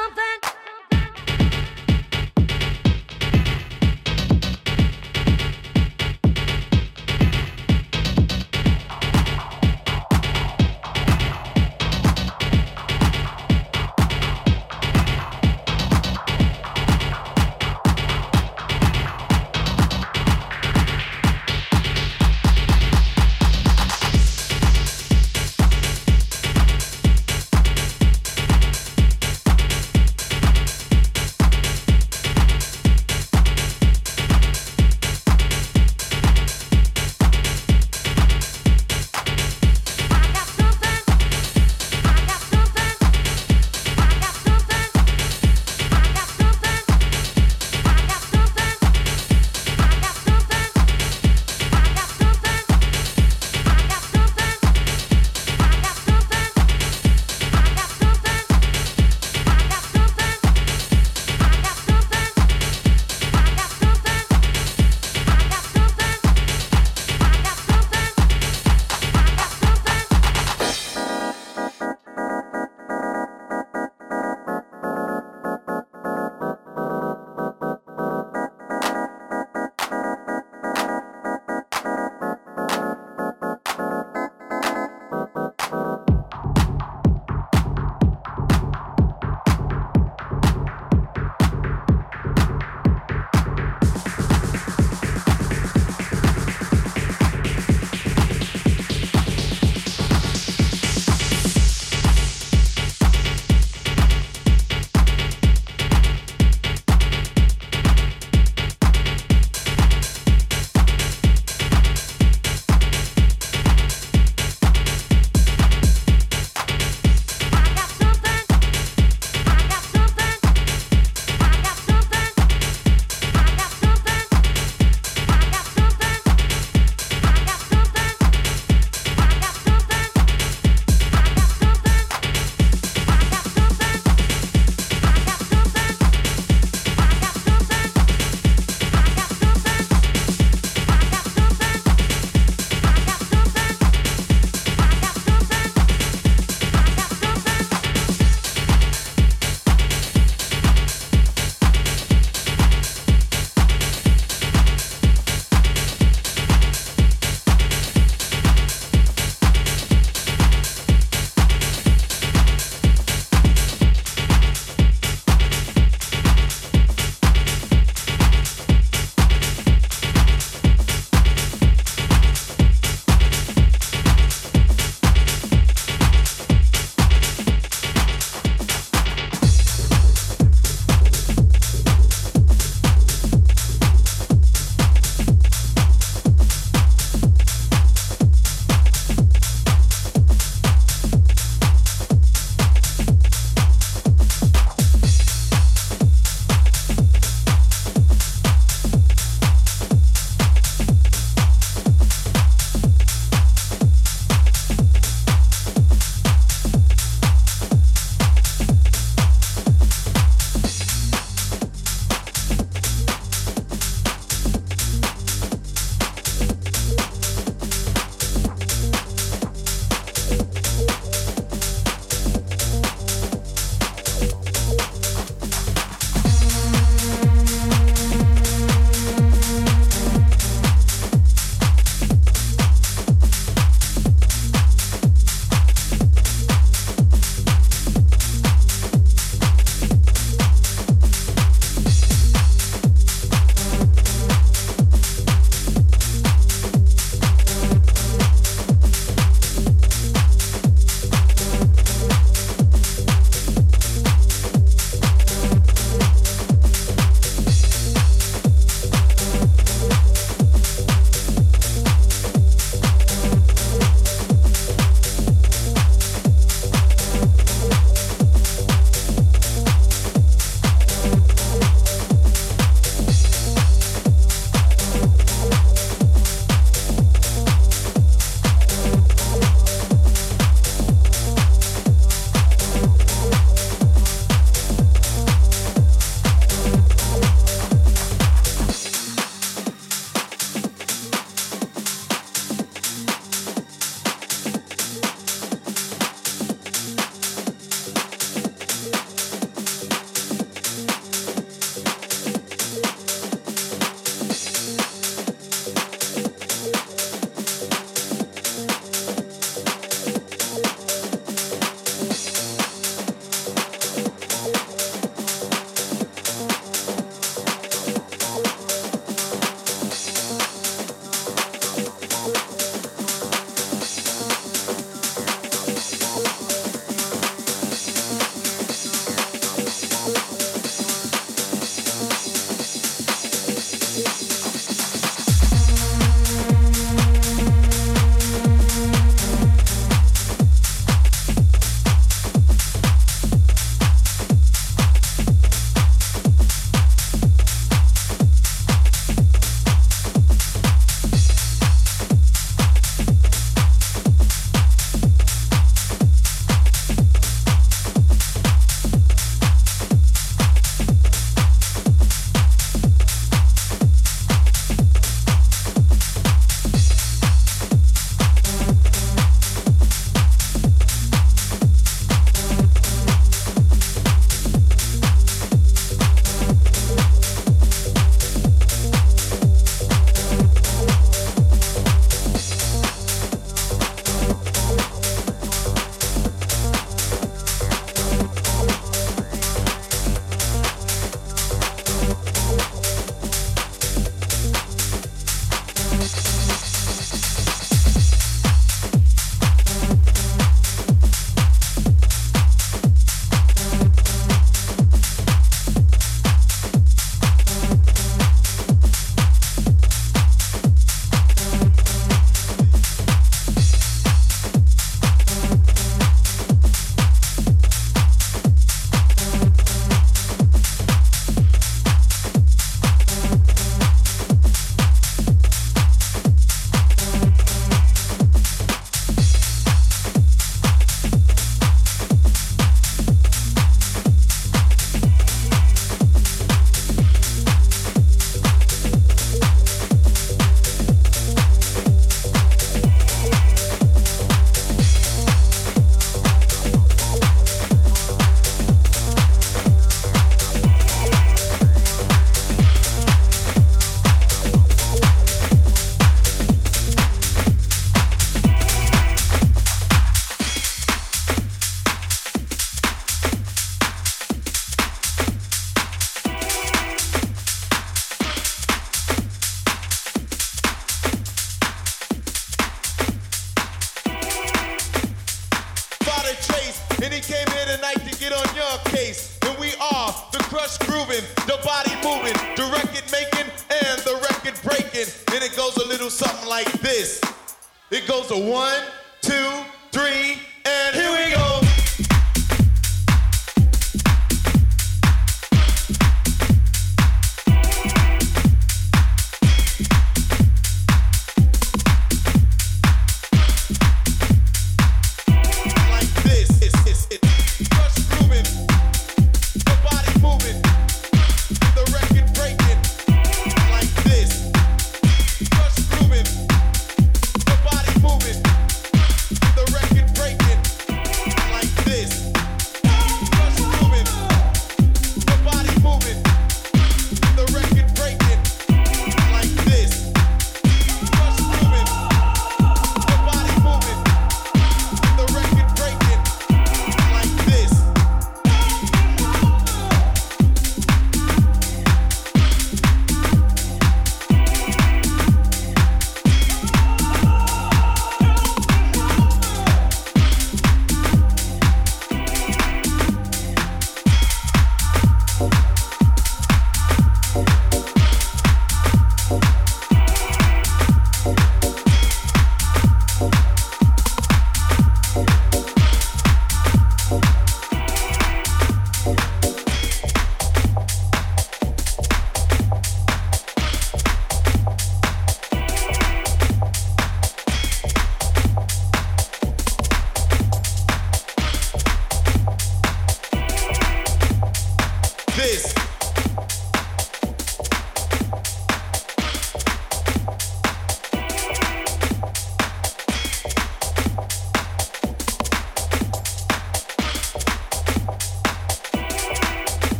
something.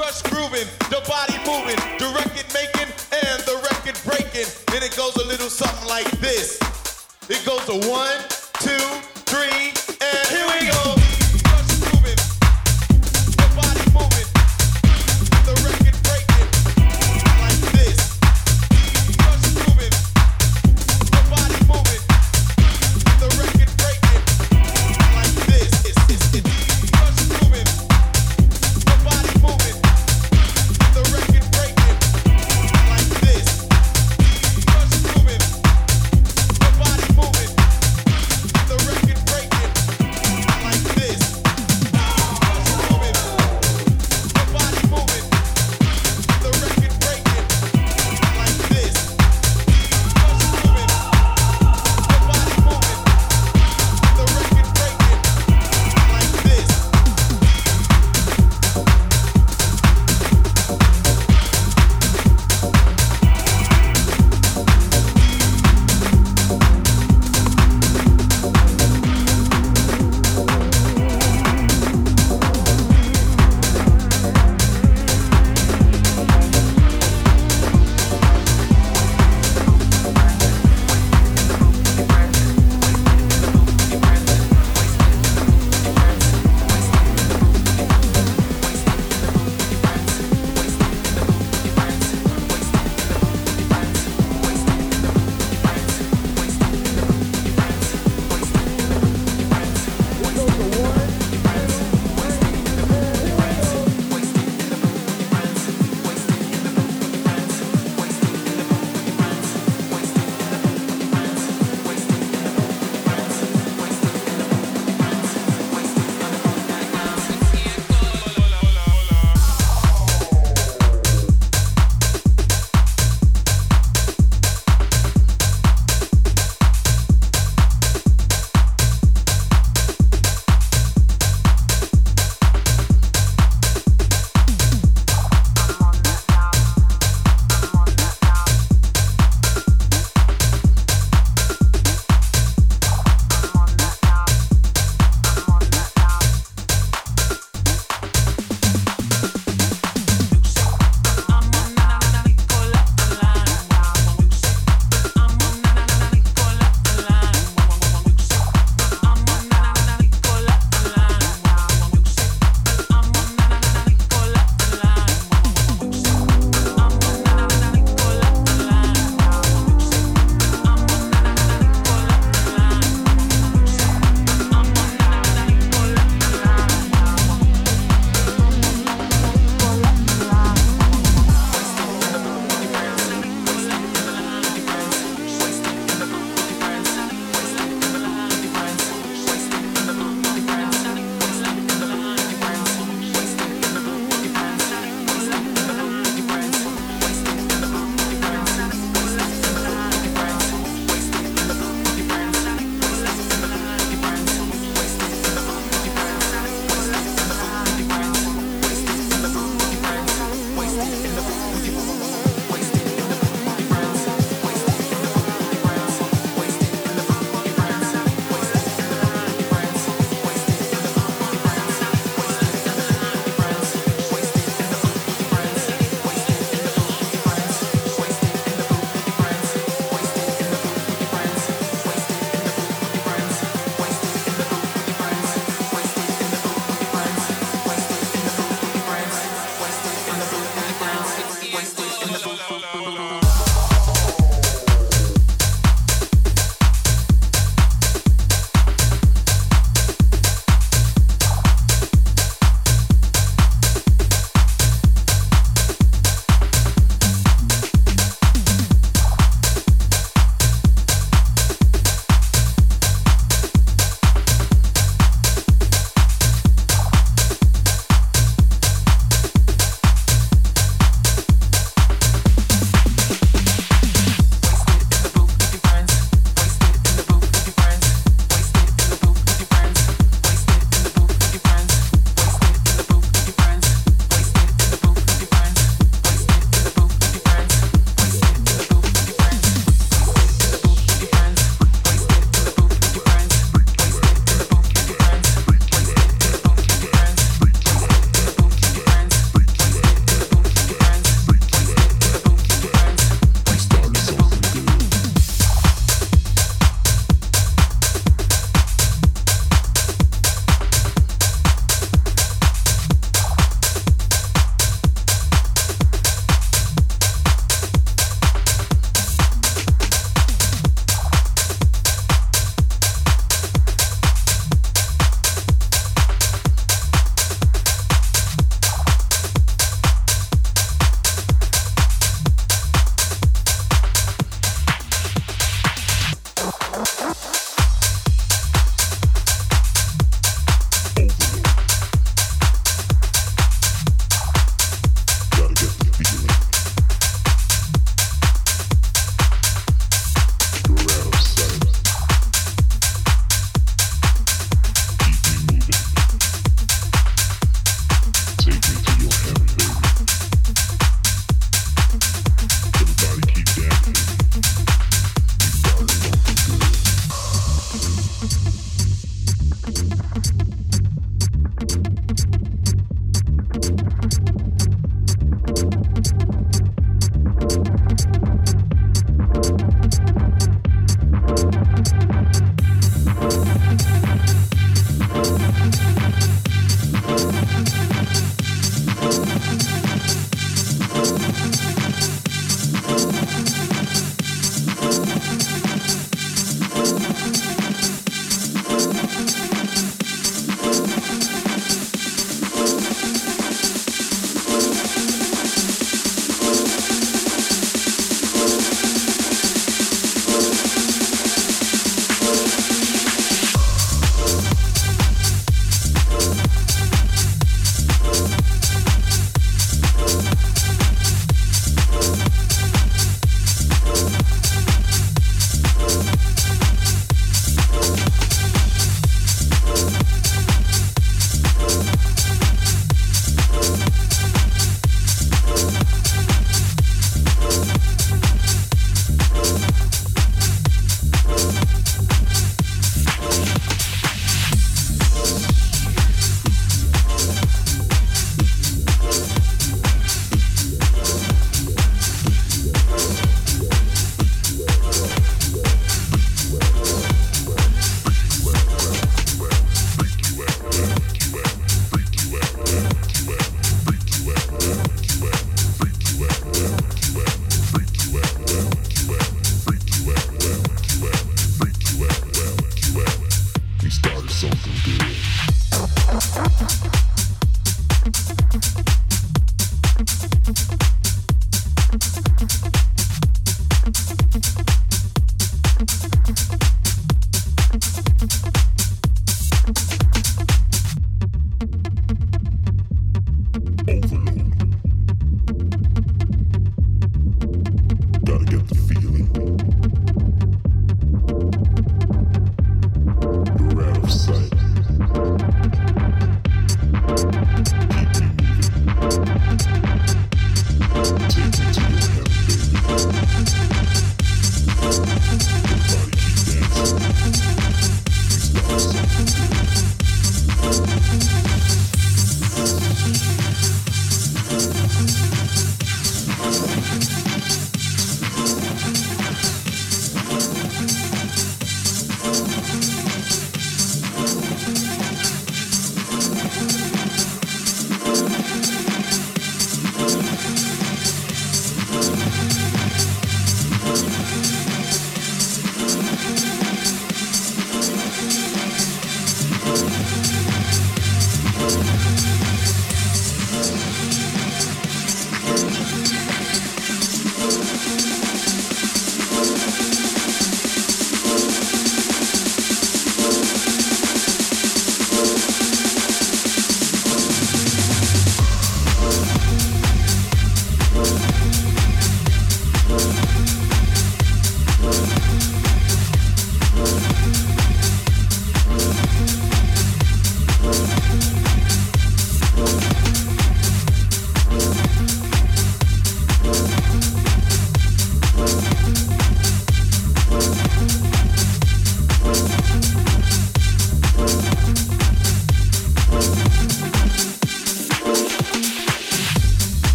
crush grooving, the body moving, the record making and the record breaking. Then it goes a little something like this. It goes to one.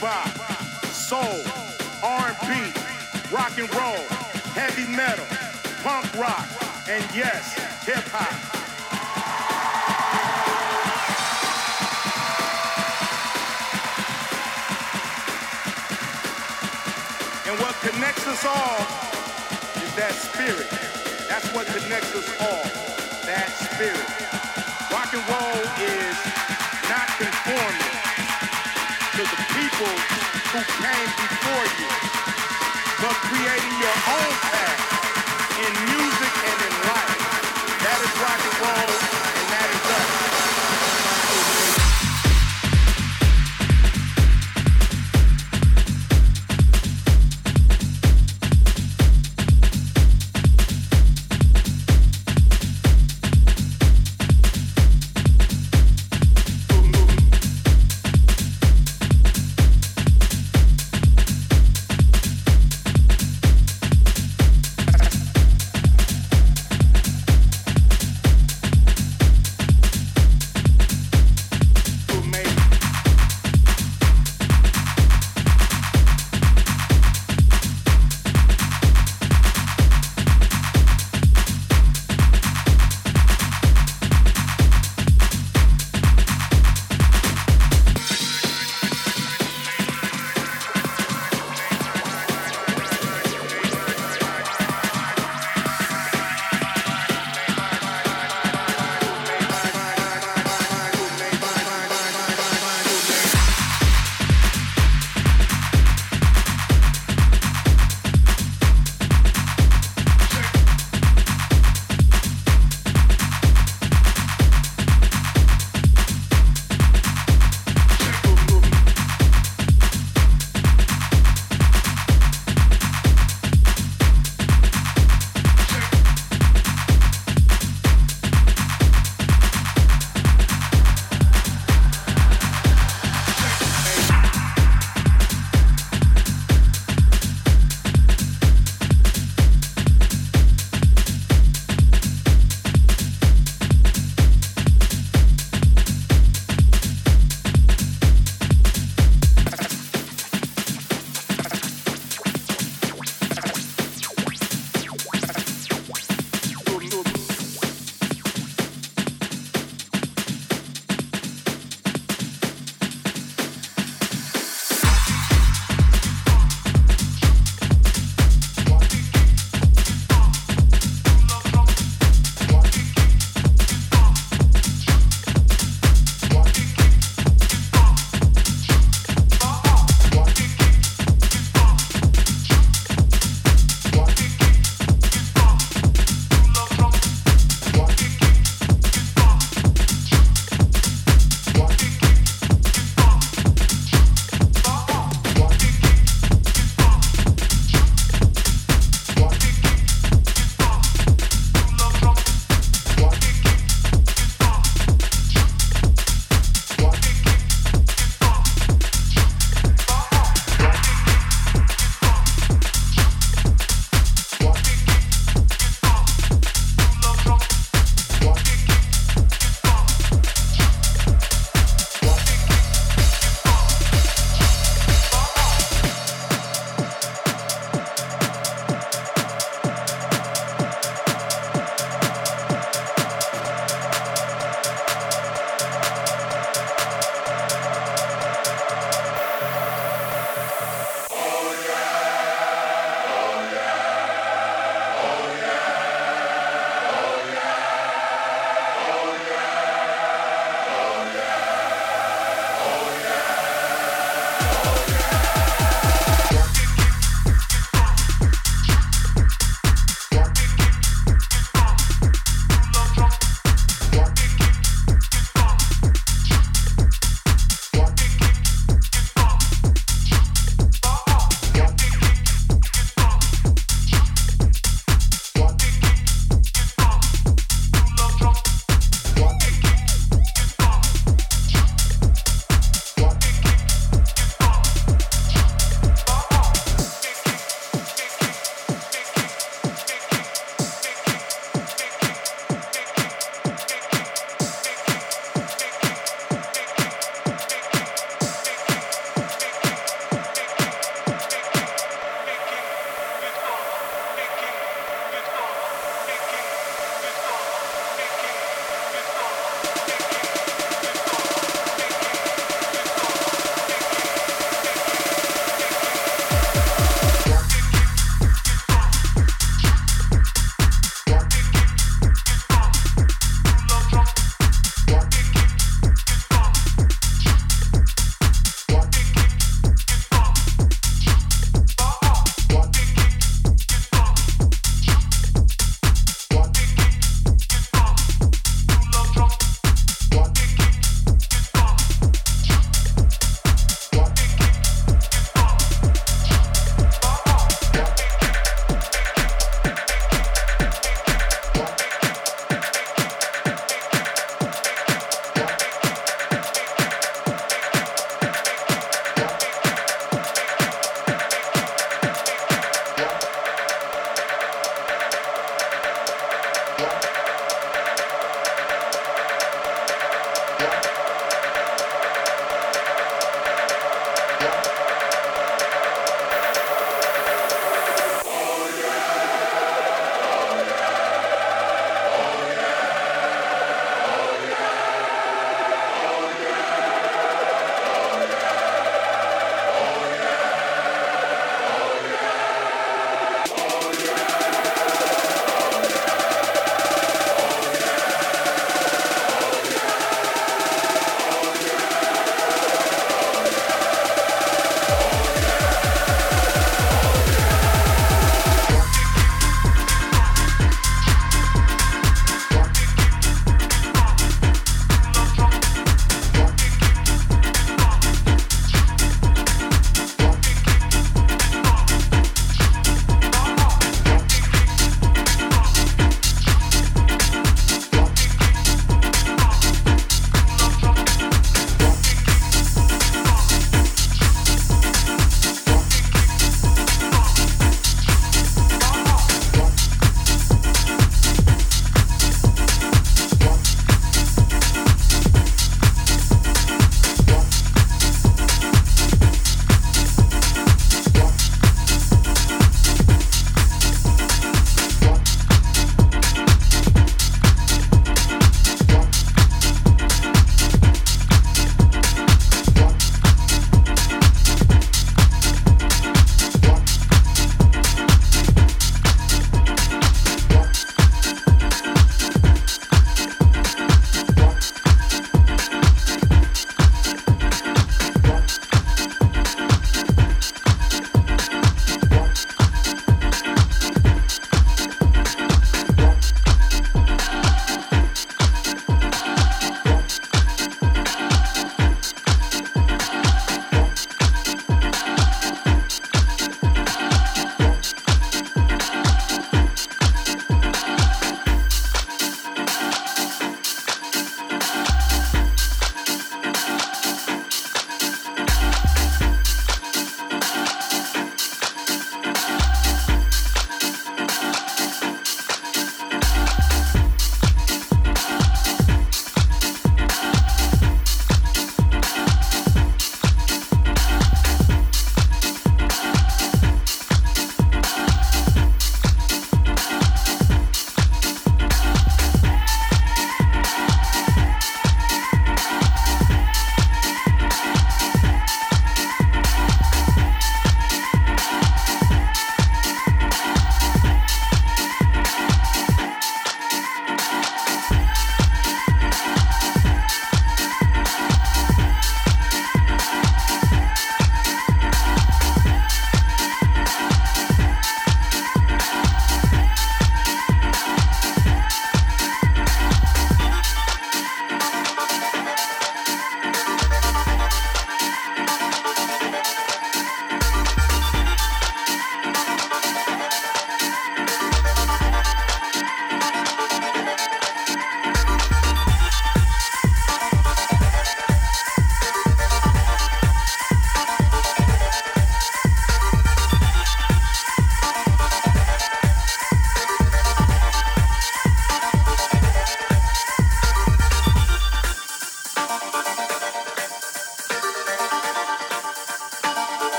Bebop, soul, R&B, rock and roll, heavy metal, punk rock, and yes, hip hop. And what connects us all is that spirit. That's what connects us all, that spirit. Rock and roll is not conforming people who came before you, but creating your own path in music.